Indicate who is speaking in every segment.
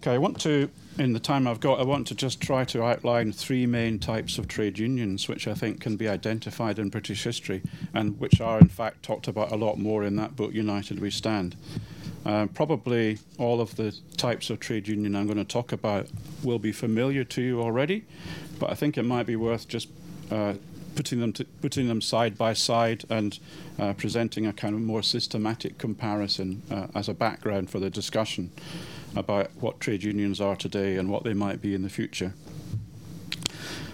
Speaker 1: Okay, I want to, in the time I've got, I want to just try to outline three main types of trade unions, which I think can be identified in British history and which are, in fact, talked about a lot more in that book, United We Stand. Uh, probably all of the types of trade union I'm going to talk about will be familiar to you already, but I think it might be worth just uh, putting them to, putting them side by side and uh, presenting a kind of more systematic comparison uh, as a background for the discussion about what trade unions are today and what they might be in the future.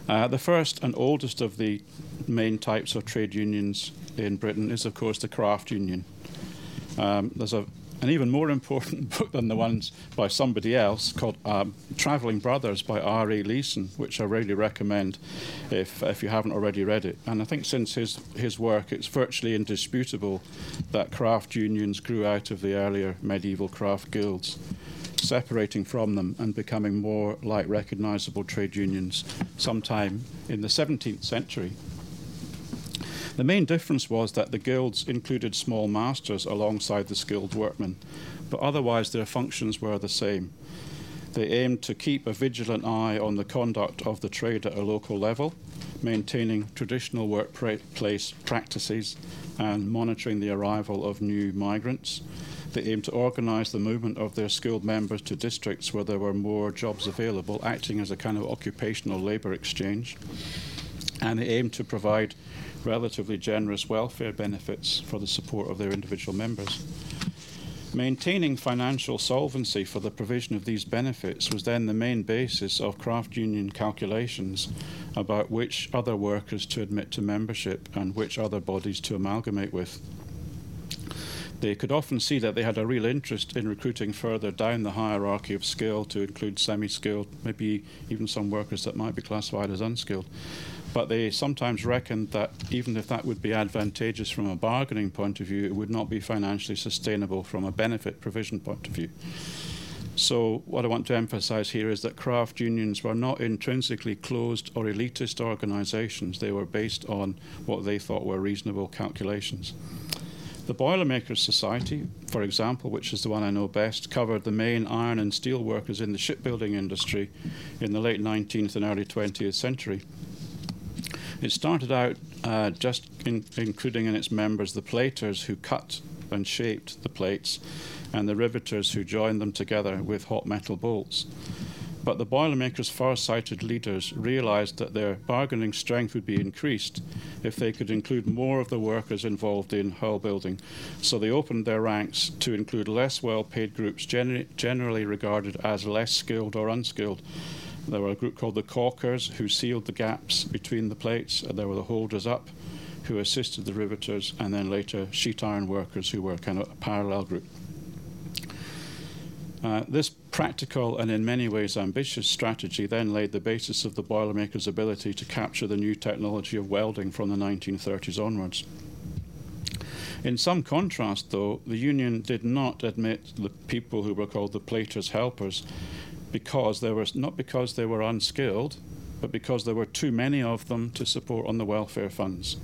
Speaker 1: Uh, the first and oldest of the main types of trade unions in Britain is, of course, the craft union. Um, there's a, an even more important book than the ones by somebody else called um, Travelling Brothers by R.A. Leeson, which I really recommend if, if you haven't already read it. And I think since his, his work, it's virtually indisputable that craft unions grew out of the earlier medieval craft guilds separating from them and becoming more like recognizable trade unions sometime in the 17th century. The main difference was that the guilds included small masters alongside the skilled workmen, but otherwise their functions were the same. They aimed to keep a vigilant eye on the conduct of the trade at a local level, maintaining traditional workplace practices and monitoring the arrival of new migrants. They aimed to organise the movement of their skilled members to districts where there were more jobs available, acting as a kind of occupational labour exchange. And they aimed to provide relatively generous welfare benefits for the support of their individual members. Maintaining financial solvency for the provision of these benefits was then the main basis of craft union calculations about which other workers to admit to membership and which other bodies to amalgamate with they could often see that they had a real interest in recruiting further down the hierarchy of skill to include semi skilled, maybe even some workers that might be classified as unskilled. But they sometimes reckoned that even if that would be advantageous from a bargaining point of view, it would not be financially sustainable from a benefit provision point of view. So, what I want to emphasize here is that craft unions were not intrinsically closed or elitist organizations. They were based on what they thought were reasonable calculations. The Boilermakers Society, for example, which is the one I know best, covered the main iron and steel workers in the shipbuilding industry in the late 19th and early 20th century. It started out uh, just in, including in its members the platers who cut and shaped the plates and the riveters who joined them together with hot metal bolts. But the Boilermakers' far-sighted leaders realized that their bargaining strength would be increased if they could include more of the workers involved in hull building. So they opened their ranks to include less well-paid groups gener- generally regarded as less skilled or unskilled. There were a group called the caulkers who sealed the gaps between the plates. and There were the holders up who assisted the riveters, and then later sheet iron workers who were kind of a parallel group. Uh, this practical and in many ways ambitious strategy then laid the basis of the Boilermakers' ability to capture the new technology of welding from the 1930s onwards. In some contrast, though, the union did not admit the people who were called the platers' helpers because they were not because they were unskilled, but because there were too many of them to support on the welfare funds.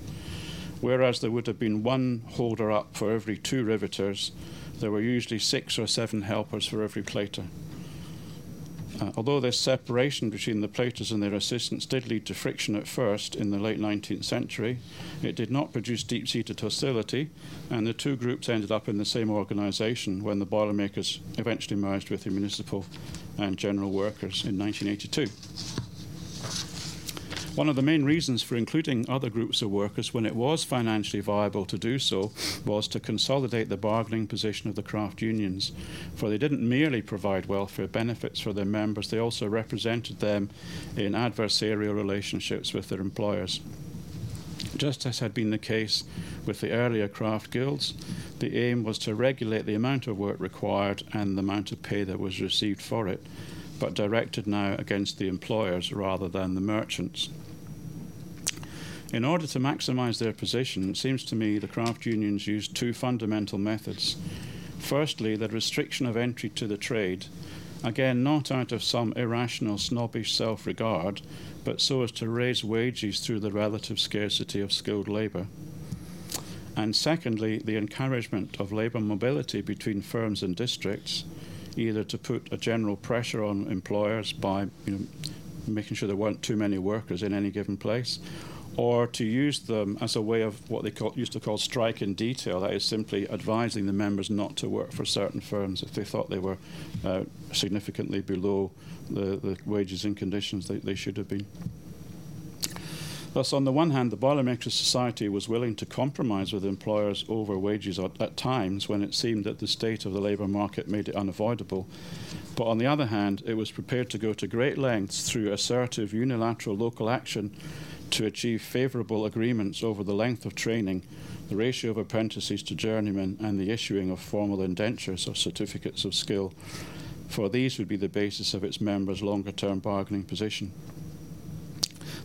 Speaker 1: Whereas there would have been one holder up for every two riveters, there were usually six or seven helpers for every plater. Uh, although this separation between the platers and their assistants did lead to friction at first in the late 19th century, it did not produce deep seated hostility, and the two groups ended up in the same organisation when the Boilermakers eventually merged with the municipal and general workers in 1982. One of the main reasons for including other groups of workers when it was financially viable to do so was to consolidate the bargaining position of the craft unions, for they didn't merely provide welfare benefits for their members, they also represented them in adversarial relationships with their employers. Just as had been the case with the earlier craft guilds, the aim was to regulate the amount of work required and the amount of pay that was received for it, but directed now against the employers rather than the merchants. In order to maximize their position, it seems to me the craft unions used two fundamental methods. Firstly, the restriction of entry to the trade, again, not out of some irrational, snobbish self regard, but so as to raise wages through the relative scarcity of skilled labour. And secondly, the encouragement of labour mobility between firms and districts, either to put a general pressure on employers by you know, making sure there weren't too many workers in any given place, or to use them as a way of what they call, used to call strike in detail, that is simply advising the members not to work for certain firms if they thought they were uh, significantly below the, the wages and conditions they, they should have been. Thus, on the one hand, the Boilermakers Society was willing to compromise with employers over wages at, at, times when it seemed that the state of the labour market made it unavoidable. But on the other hand, it was prepared to go to great lengths through assertive unilateral local action to achieve favourable agreements over the length of training, the ratio of apprentices to journeymen, and the issuing of formal indentures or certificates of skill. For these would be the basis of its members' longer term bargaining position.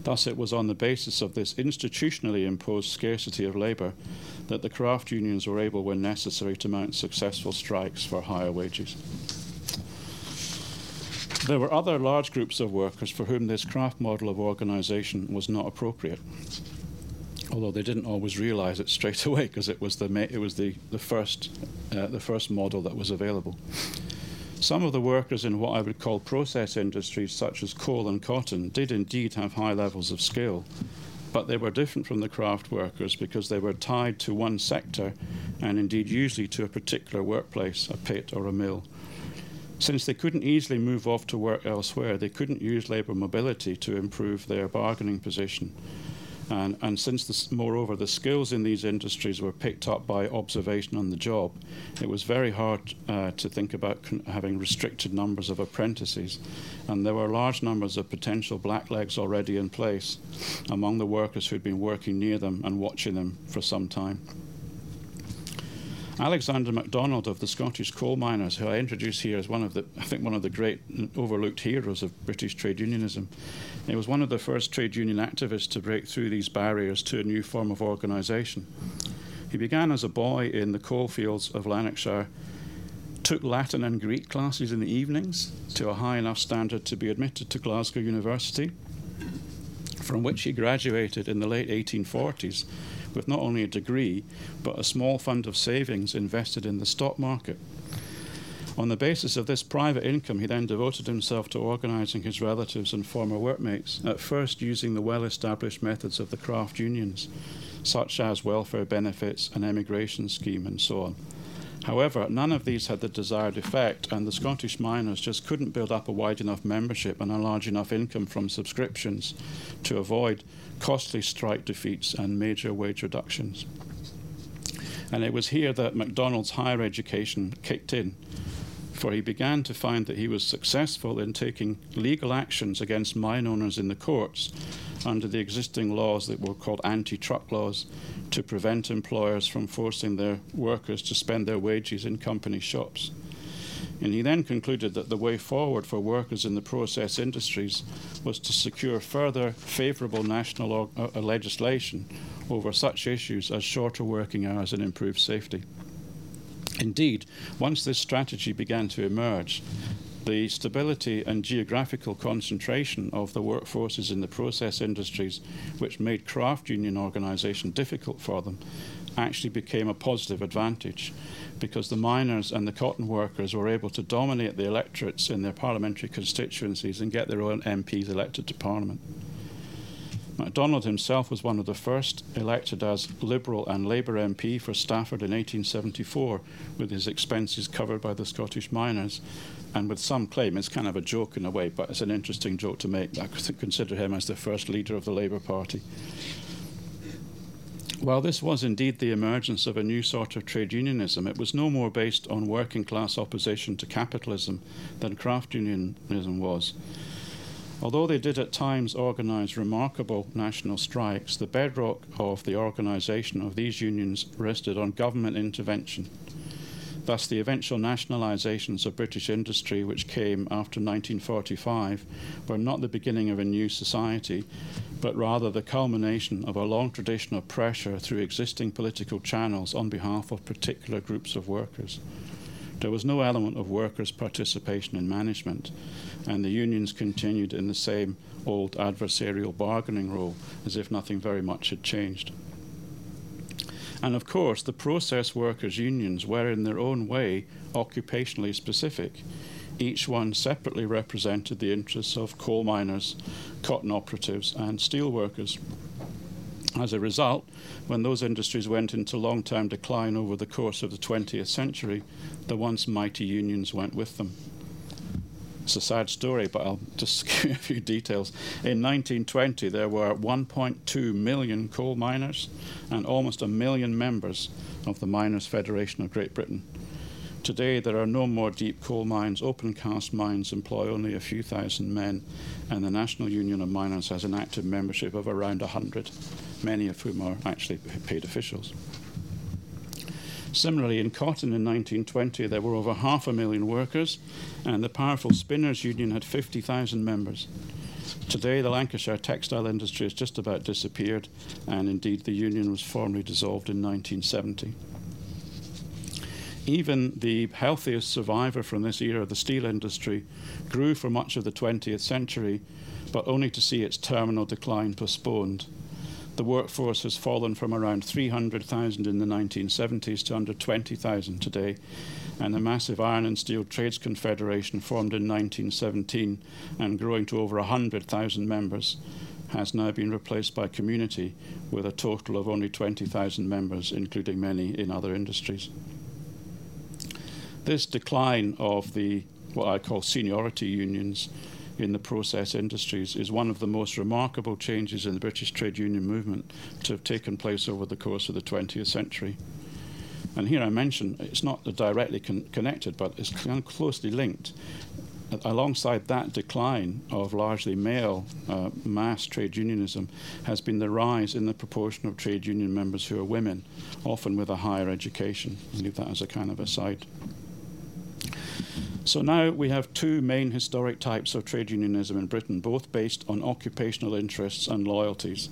Speaker 1: Thus, it was on the basis of this institutionally imposed scarcity of labour that the craft unions were able, when necessary, to mount successful strikes for higher wages. There were other large groups of workers for whom this craft model of organisation was not appropriate, although they didn't always realise it straight away because it was the it was the the first uh, the first model that was available. Some of the workers in what I would call process industries, such as coal and cotton, did indeed have high levels of skill, but they were different from the craft workers because they were tied to one sector and indeed usually to a particular workplace, a pit or a mill. Since they couldn't easily move off to work elsewhere, they couldn't use labour mobility to improve their bargaining position. And, and since, this, moreover, the skills in these industries were picked up by observation on the job, it was very hard uh, to think about having restricted numbers of apprentices. And there were large numbers of potential blacklegs already in place among the workers who'd been working near them and watching them for some time. Alexander MacDonald of the Scottish coal miners, who I introduce here as one of the, I think, one of the great overlooked heroes of British trade unionism. He was one of the first trade union activists to break through these barriers to a new form of organisation. He began as a boy in the coalfields of Lanarkshire, took Latin and Greek classes in the evenings to a high enough standard to be admitted to Glasgow University, from which he graduated in the late 1840s with not only a degree, but a small fund of savings invested in the stock market. On the basis of this private income, he then devoted himself to organizing his relatives and former workmates, at first using the well established methods of the craft unions, such as welfare benefits, an emigration scheme, and so on. However, none of these had the desired effect, and the Scottish miners just couldn't build up a wide enough membership and a large enough income from subscriptions to avoid costly strike defeats and major wage reductions. And it was here that MacDonald's higher education kicked in, for he began to find that he was successful in taking legal actions against mine owners in the courts under the existing laws that were called anti truck laws to prevent employers from forcing their workers to spend their wages in company shops. And he then concluded that the way forward for workers in the process industries was to secure further favourable national or, uh, legislation over such issues as shorter working hours and improved safety. Indeed, once this strategy began to emerge, the stability and geographical concentration of the workforces in the process industries, which made craft union organisation difficult for them, actually became a positive advantage because the miners and the cotton workers were able to dominate the electorates in their parliamentary constituencies and get their own MPs elected to Parliament. MacDonald himself was one of the first elected as Liberal and Labour MP for Stafford in 1874, with his expenses covered by the Scottish miners. And with some claim, it's kind of a joke in a way, but it's an interesting joke to make. I consider him as the first leader of the Labour Party. While this was indeed the emergence of a new sort of trade unionism, it was no more based on working class opposition to capitalism than craft unionism was. Although they did at times organize remarkable national strikes, the bedrock of the organization of these unions rested on government intervention. Thus, the eventual nationalizations of British industry, which came after 1945, were not the beginning of a new society, but rather the culmination of a long tradition of pressure through existing political channels on behalf of particular groups of workers. There was no element of workers' participation in management, and the unions continued in the same old adversarial bargaining role as if nothing very much had changed. And of course, the process workers' unions were in their own way occupationally specific. Each one separately represented the interests of coal miners, cotton operatives, and steel workers. As a result, when those industries went into long term decline over the course of the 20th century, the once mighty unions went with them. It's a sad story, but I'll just give you a few details. In 1920, there were 1.2 million coal miners and almost a million members of the Miners' Federation of Great Britain. Today, there are no more deep coal mines. Open cast mines employ only a few thousand men, and the National Union of Miners has an active membership of around 100, many of whom are actually paid officials. Similarly, in cotton in 1920, there were over half a million workers, and the powerful Spinners Union had 50,000 members. Today, the Lancashire textile industry has just about disappeared, and indeed, the union was formally dissolved in 1970. Even the healthiest survivor from this era, the steel industry, grew for much of the 20th century, but only to see its terminal decline postponed the workforce has fallen from around 300,000 in the 1970s to under 20,000 today, and the massive Iron and Steel Trades Confederation, formed in 1917 and growing to over 100,000 members, has now been replaced by Community, with a total of only 20,000 members, including many in other industries. This decline of the what I call seniority unions in the process industries is one of the most remarkable changes in the British trade union movement to have taken place over the course of the 20th century. And here I mention it's not directly con- connected, but it's closely linked. Alongside that decline of largely male uh, mass trade unionism has been the rise in the proportion of trade union members who are women, often with a higher education. I'll leave that as a kind of aside. So now we have two main historic types of trade unionism in Britain, both based on occupational interests and loyalties.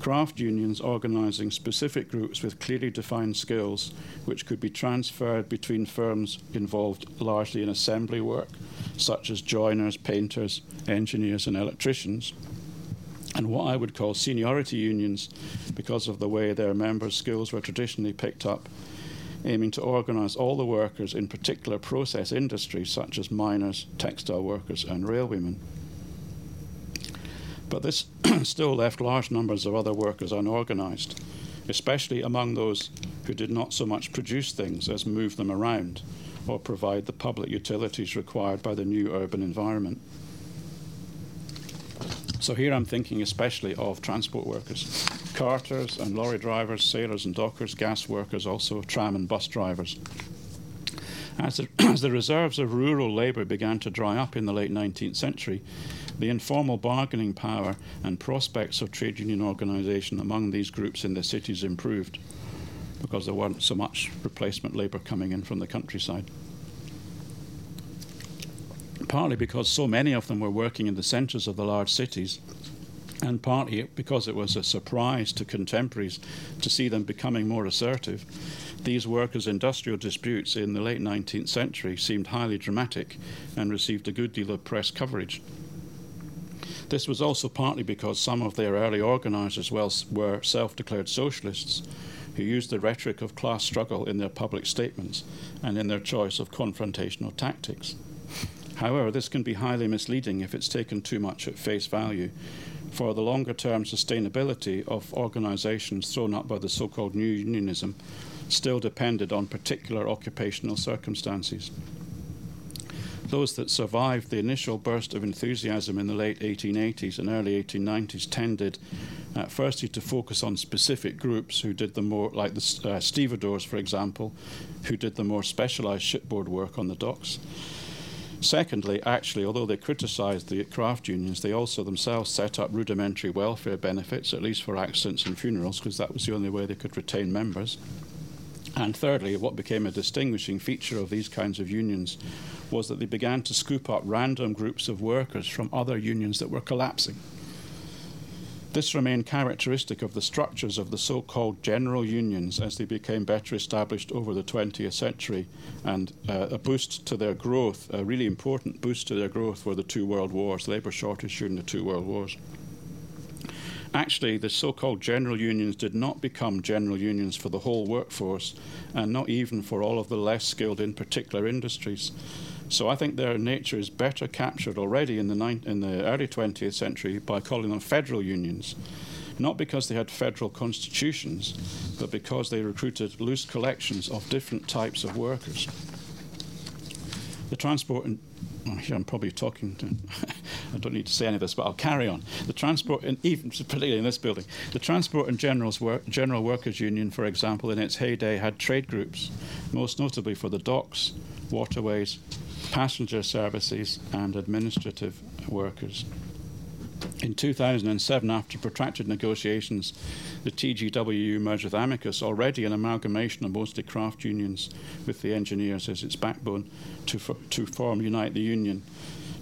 Speaker 1: Craft unions organising specific groups with clearly defined skills which could be transferred between firms involved largely in assembly work, such as joiners, painters, engineers, and electricians. And what I would call seniority unions, because of the way their members' skills were traditionally picked up aiming to organise all the workers in particular process industries such as miners, textile workers, and railwaymen. But this still left large numbers of other workers unorganised, especially among those who did not so much produce things as move them around or provide the public utilities required by the new urban environment. So here I'm thinking especially of transport workers, carters and lorry drivers, sailors and dockers, gas workers, also tram and bus drivers. As the, as the reserves of rural labour began to dry up in the late 19th century, the informal bargaining power and prospects of trade union organisation among these groups in the cities improved because there weren't so much replacement labour coming in from the countryside partly because so many of them were working in the centres of the large cities, and partly because it was a surprise to contemporaries to see them becoming more assertive. These workers' industrial disputes in the late 19th century seemed highly dramatic and received a good deal of press coverage. This was also partly because some of their early organisers were self declared socialists who used the rhetoric of class struggle in their public statements and in their choice of confrontational tactics. However, this can be highly misleading if it's taken too much at face value, for the longer term sustainability of organisations thrown up by the so called new unionism still depended on particular occupational circumstances. Those that survived the initial burst of enthusiasm in the late 1880s and early 1890s tended, uh, firstly, to focus on specific groups who did the more, like the uh, stevedores, for example, who did the more specialised shipboard work on the docks. Secondly, actually, although they criticised the craft unions, they also themselves set up rudimentary welfare benefits, at least for accidents and funerals, because that was the only way they could retain members. And thirdly, what became a distinguishing feature of these kinds of unions was that they began to scoop up random groups of workers from other unions that were collapsing. This remained characteristic of the structures of the so called general unions as they became better established over the 20th century, and uh, a boost to their growth, a really important boost to their growth, were the two world wars, labour shortage during the two world wars. Actually, the so called general unions did not become general unions for the whole workforce, and not even for all of the less skilled in particular industries. So I think their nature is better captured already in the, in the early 20th century by calling them federal unions. Not because they had federal constitutions, but because they recruited loose collections of different types of workers. The transport and oh, here I'm probably talking to, I don't need to say any of this, but I'll carry on. The transport, and even particularly in this building, the Transport and Generals General Workers Union, for example, in its heyday had trade groups, most notably for the docks, waterways, passenger services, and administrative workers. In 2007, after protracted negotiations, the TGWU merged with Amicus, already an amalgamation of mostly craft unions, with the engineers as its backbone, to, to form Unite the Union,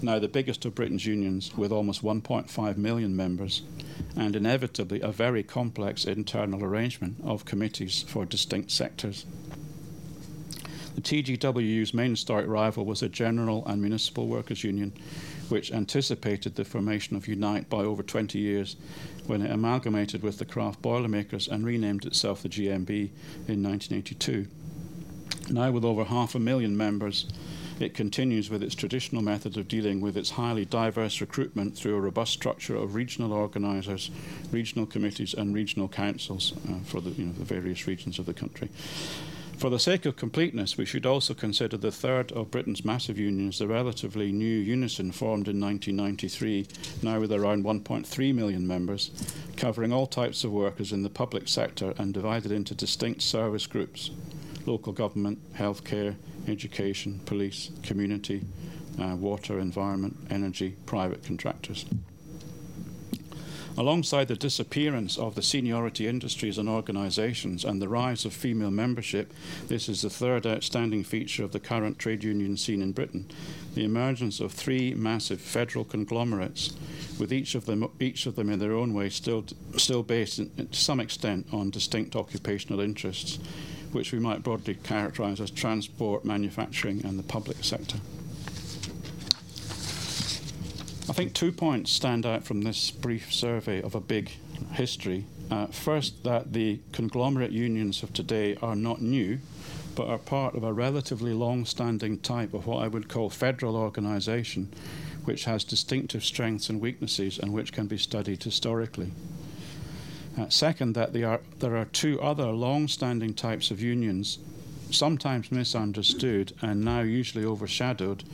Speaker 1: now the biggest of Britain's unions, with almost 1.5 million members, and inevitably a very complex internal arrangement of committees for distinct sectors. The TGWU's main historic rival was the General and Municipal Workers Union, which anticipated the formation of Unite by over 20 years when it amalgamated with the Craft Boilermakers and renamed itself the GMB in 1982. Now, with over half a million members, it continues with its traditional method of dealing with its highly diverse recruitment through a robust structure of regional organisers, regional committees, and regional councils uh, for the, you know, the various regions of the country. For the sake of completeness, we should also consider the third of Britain's massive unions, the relatively new Unison, formed in 1993, now with around 1.3 million members, covering all types of workers in the public sector and divided into distinct service groups local government, healthcare, education, police, community, uh, water, environment, energy, private contractors. Alongside the disappearance of the seniority industries and organisations and the rise of female membership, this is the third outstanding feature of the current trade union scene in Britain the emergence of three massive federal conglomerates, with each of them, each of them in their own way still, still based in, to some extent on distinct occupational interests, which we might broadly characterise as transport, manufacturing, and the public sector. I think two points stand out from this brief survey of a big history. Uh, first, that the conglomerate unions of today are not new, but are part of a relatively long standing type of what I would call federal organisation, which has distinctive strengths and weaknesses and which can be studied historically. Uh, second, that are, there are two other long standing types of unions, sometimes misunderstood and now usually overshadowed,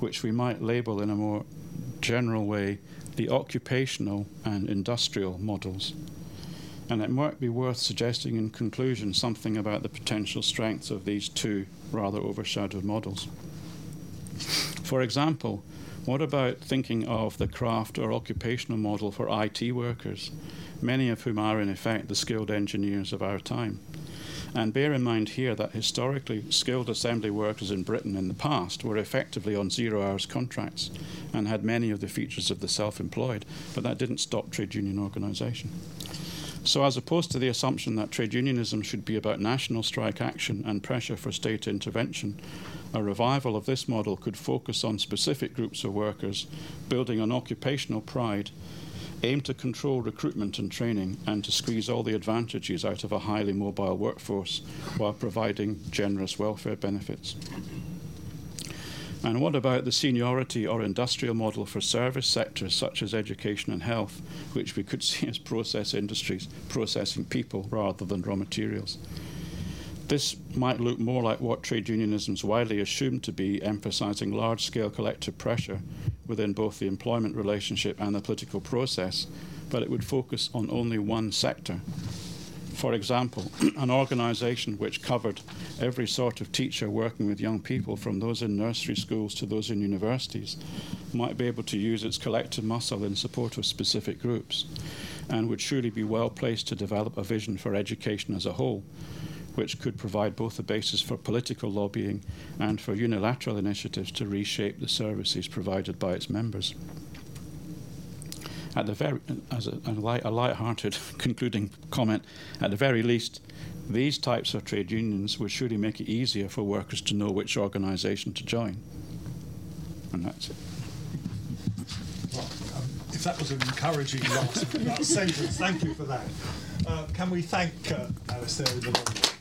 Speaker 1: which we might label in a more general way the occupational and industrial models. And it might be worth suggesting in conclusion something about the potential strengths of these two rather overshadowed models. For example, what about thinking of the craft or occupational model for IT workers, many of whom are in effect the skilled engineers of our time? And bear in mind here that historically, skilled assembly workers in Britain in the past were effectively on zero hours contracts and had many of the features of the self employed, but that didn't stop trade union organisation. So, as opposed to the assumption that trade unionism should be about national strike action and pressure for state intervention, a revival of this model could focus on specific groups of workers, building on occupational pride aim to control recruitment and training and to squeeze all the advantages out of a highly mobile workforce while providing generous welfare benefits. And what about the seniority or industrial model for service sectors such as education and health, which we could see as process industries processing people rather than raw materials? This might look more like what trade unionism is widely assumed to be, emphasizing large scale collective pressure within both the employment relationship and the political process, but it would focus on only one sector. For example, an organisation which covered every sort of teacher working with young people, from those in nursery schools to those in universities, might be able to use its collective muscle in support of specific groups, and would surely be well placed to develop a vision for education as a whole, which could provide both a basis for political lobbying and for unilateral initiatives to reshape the services provided by its members. At the very, as a, a, light, a light-hearted concluding comment, at the very least, these types of trade unions would surely make it easier for workers to know which organisation to join. And that's it.
Speaker 2: Um, if that was an encouraging last, sentence, thank you for that. Uh, can we thank uh, Alistair the